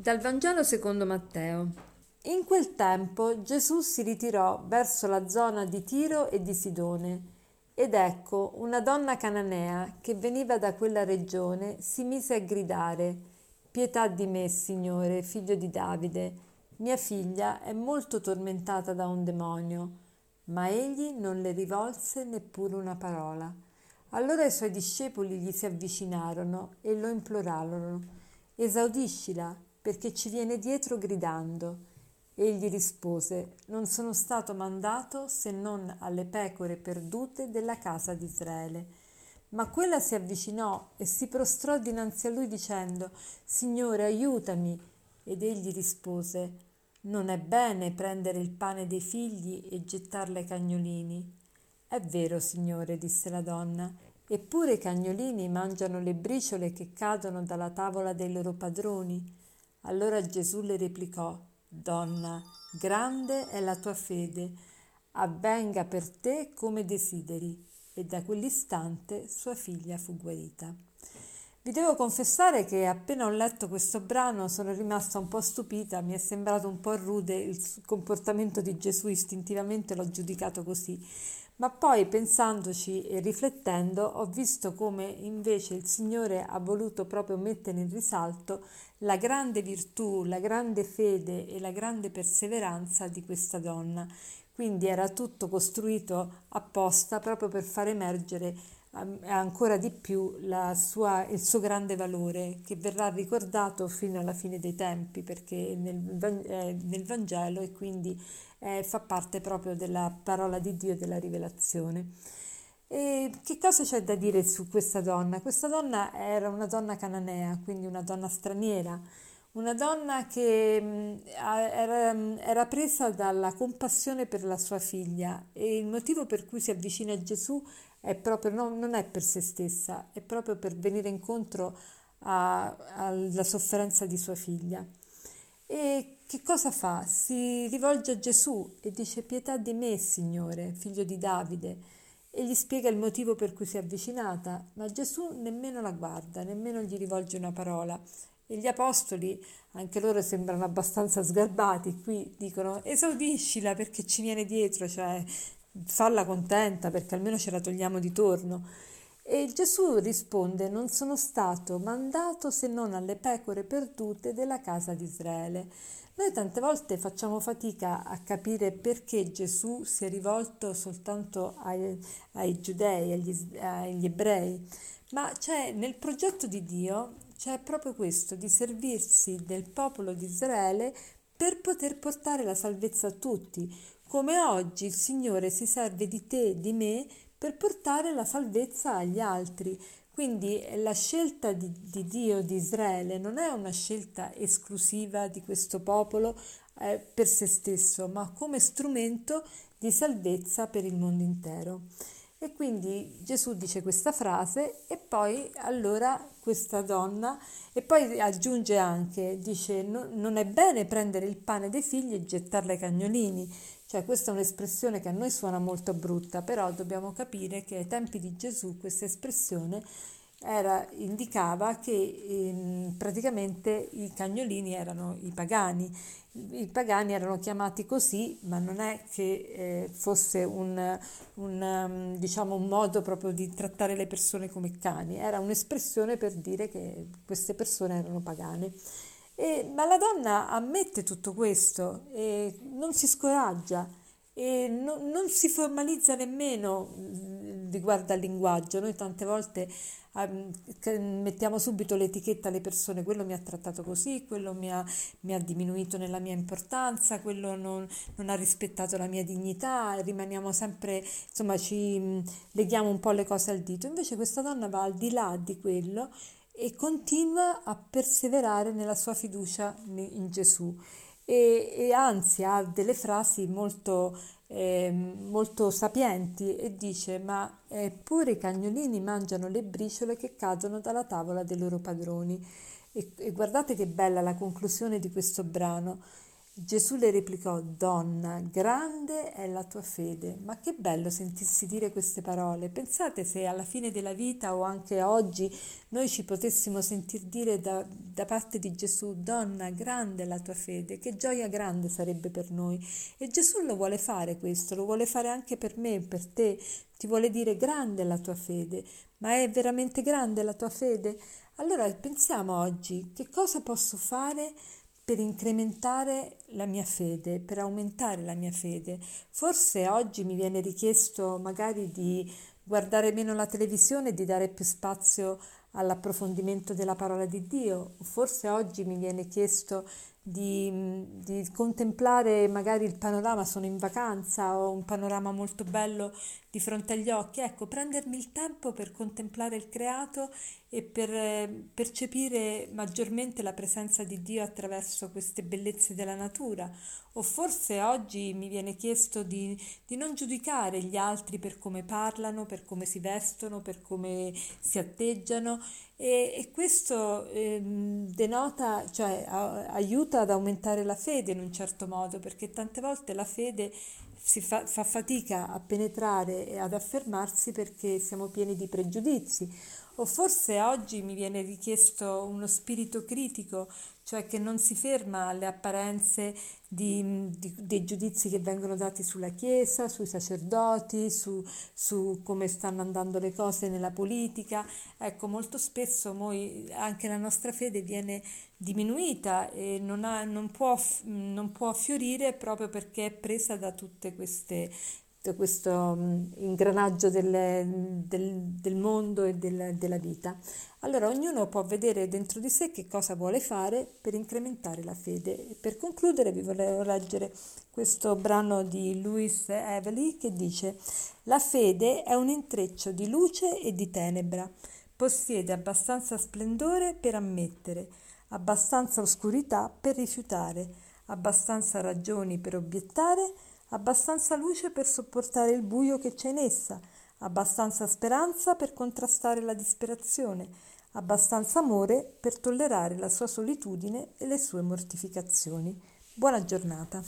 Dal Vangelo secondo Matteo. In quel tempo Gesù si ritirò verso la zona di Tiro e di Sidone. Ed ecco, una donna cananea che veniva da quella regione si mise a gridare: Pietà di me, Signore, figlio di Davide. Mia figlia è molto tormentata da un demonio. Ma egli non le rivolse neppure una parola. Allora i suoi discepoli gli si avvicinarono e lo implorarono: Esaudiscila perché ci viene dietro gridando. Egli rispose, non sono stato mandato se non alle pecore perdute della casa di Israele. Ma quella si avvicinò e si prostrò dinanzi a lui dicendo, Signore, aiutami. Ed egli rispose, non è bene prendere il pane dei figli e gettarlo ai cagnolini. È vero, Signore, disse la donna, eppure i cagnolini mangiano le briciole che cadono dalla tavola dei loro padroni. Allora Gesù le replicò, Donna, grande è la tua fede, avvenga per te come desideri. E da quell'istante sua figlia fu guarita. Vi devo confessare che appena ho letto questo brano sono rimasta un po' stupita, mi è sembrato un po' rude il comportamento di Gesù, istintivamente l'ho giudicato così. Ma poi pensandoci e riflettendo ho visto come invece il Signore ha voluto proprio mettere in risalto la grande virtù, la grande fede e la grande perseveranza di questa donna. Quindi era tutto costruito apposta proprio per far emergere ancora di più sua, il suo grande valore che verrà ricordato fino alla fine dei tempi perché nel, eh, nel Vangelo e quindi eh, fa parte proprio della parola di Dio e della rivelazione. E che cosa c'è da dire su questa donna? Questa donna era una donna cananea, quindi una donna straniera, una donna che mh, era, era, presa dalla compassione per la sua figlia e il motivo per cui si avvicina a Gesù è proprio, no, non è per se stessa, è proprio per venire incontro alla sofferenza di sua figlia. E che cosa fa? Si rivolge a Gesù e dice pietà di me, Signore, figlio di Davide, e gli spiega il motivo per cui si è avvicinata, ma Gesù nemmeno la guarda, nemmeno gli rivolge una parola. E gli apostoli, anche loro sembrano abbastanza sgarbati, qui dicono esaudiscila perché ci viene dietro, cioè falla contenta perché almeno ce la togliamo di torno. E Gesù risponde: Non sono stato mandato se non alle pecore perdute della casa di Israele. Noi tante volte facciamo fatica a capire perché Gesù si è rivolto soltanto ai, ai giudei, agli, agli ebrei, ma c'è nel progetto di Dio c'è proprio questo, di servirsi del popolo di Israele per poter portare la salvezza a tutti, come oggi il Signore si serve di te e di me per portare la salvezza agli altri. Quindi la scelta di, di, Dio di Israele non è una scelta esclusiva di questo popolo eh, per se stesso, ma come strumento di salvezza per il mondo intero. E quindi Gesù dice questa frase e poi allora questa donna e poi aggiunge anche, dice no, non è bene prendere il pane dei figli e gettarlo ai cagnolini, cioè questa è un'espressione che a noi suona molto brutta, però dobbiamo capire che ai tempi di Gesù questa espressione era, indicava che eh, praticamente i cagnolini erano i pagani. I pagani erano chiamati così, ma non è che eh, fosse un, un, um, diciamo, un modo proprio di trattare le persone come cani, era un'espressione per dire che queste persone erano pagane. E, ma la donna ammette tutto questo e non si scoraggia e no, non si formalizza nemmeno riguardo al linguaggio. Noi tante volte um, mettiamo subito l'etichetta alle persone, quello mi ha trattato così, quello mi ha, mi ha diminuito nella mia importanza, quello non, non, ha rispettato la mia dignità, rimaniamo sempre, insomma, ci mm, leghiamo un po' le cose al dito. Invece questa donna va al di là di quello e continua a perseverare nella sua fiducia in Gesù e, e anzi ha delle frasi molto, eh, molto sapienti e dice ma eppure i cagnolini mangiano le briciole che cadono dalla tavola dei loro padroni. E, e guardate che bella la conclusione di questo brano Gesù le replicò, Donna, grande è la tua fede. Ma che bello sentirsi dire queste parole. Pensate se alla fine della vita o anche oggi noi ci potessimo sentir dire da, da parte di Gesù, donna, grande è la tua fede, che gioia grande sarebbe per noi. E Gesù lo vuole fare questo, lo vuole fare anche per me, per te, ti vuole dire grande è la tua fede, ma è veramente grande la tua fede? Allora pensiamo oggi, che cosa posso fare per incrementare la mia fede, per aumentare la mia fede. Forse oggi mi viene richiesto magari di guardare meno la televisione e di dare più spazio all'approfondimento della parola di Dio. Forse oggi mi viene chiesto di, di, contemplare magari il panorama, sono in vacanza, ho un panorama molto bello di fronte agli occhi. Ecco, prendermi il tempo per contemplare il creato e per eh, percepire maggiormente la presenza di Dio attraverso queste bellezze della natura. O forse oggi mi viene chiesto di, di non giudicare gli altri per come parlano, per come si vestono, per come si atteggiano e, e questo eh, denota, cioè a, aiuta ad aumentare la fede in un certo modo, perché tante volte la fede si fa, fa fatica a penetrare e ad affermarsi perché siamo pieni di pregiudizi. O forse oggi mi viene richiesto uno spirito critico, cioè che non si ferma alle apparenze di, di, dei giudizi che vengono dati sulla Chiesa, sui sacerdoti, su, su, come stanno andando le cose nella politica. Ecco, molto spesso noi, anche la nostra fede viene diminuita e non, ha, non, può, non può fiorire proprio perché è presa da tutte queste questo mm, ingranaggio del, del, del mondo e del, della vita. Allora ognuno può vedere dentro di sé che cosa vuole fare per incrementare la fede. E per concludere vi volevo leggere questo brano di Louis Evely che dice La fede è un intreccio di luce e di tenebra, possiede abbastanza splendore per ammettere, abbastanza oscurità per rifiutare, abbastanza ragioni per obiettare, abbastanza luce per sopportare il buio che c'è in essa, abbastanza speranza per contrastare la disperazione, abbastanza amore per tollerare la sua solitudine e le sue mortificazioni. Buona giornata.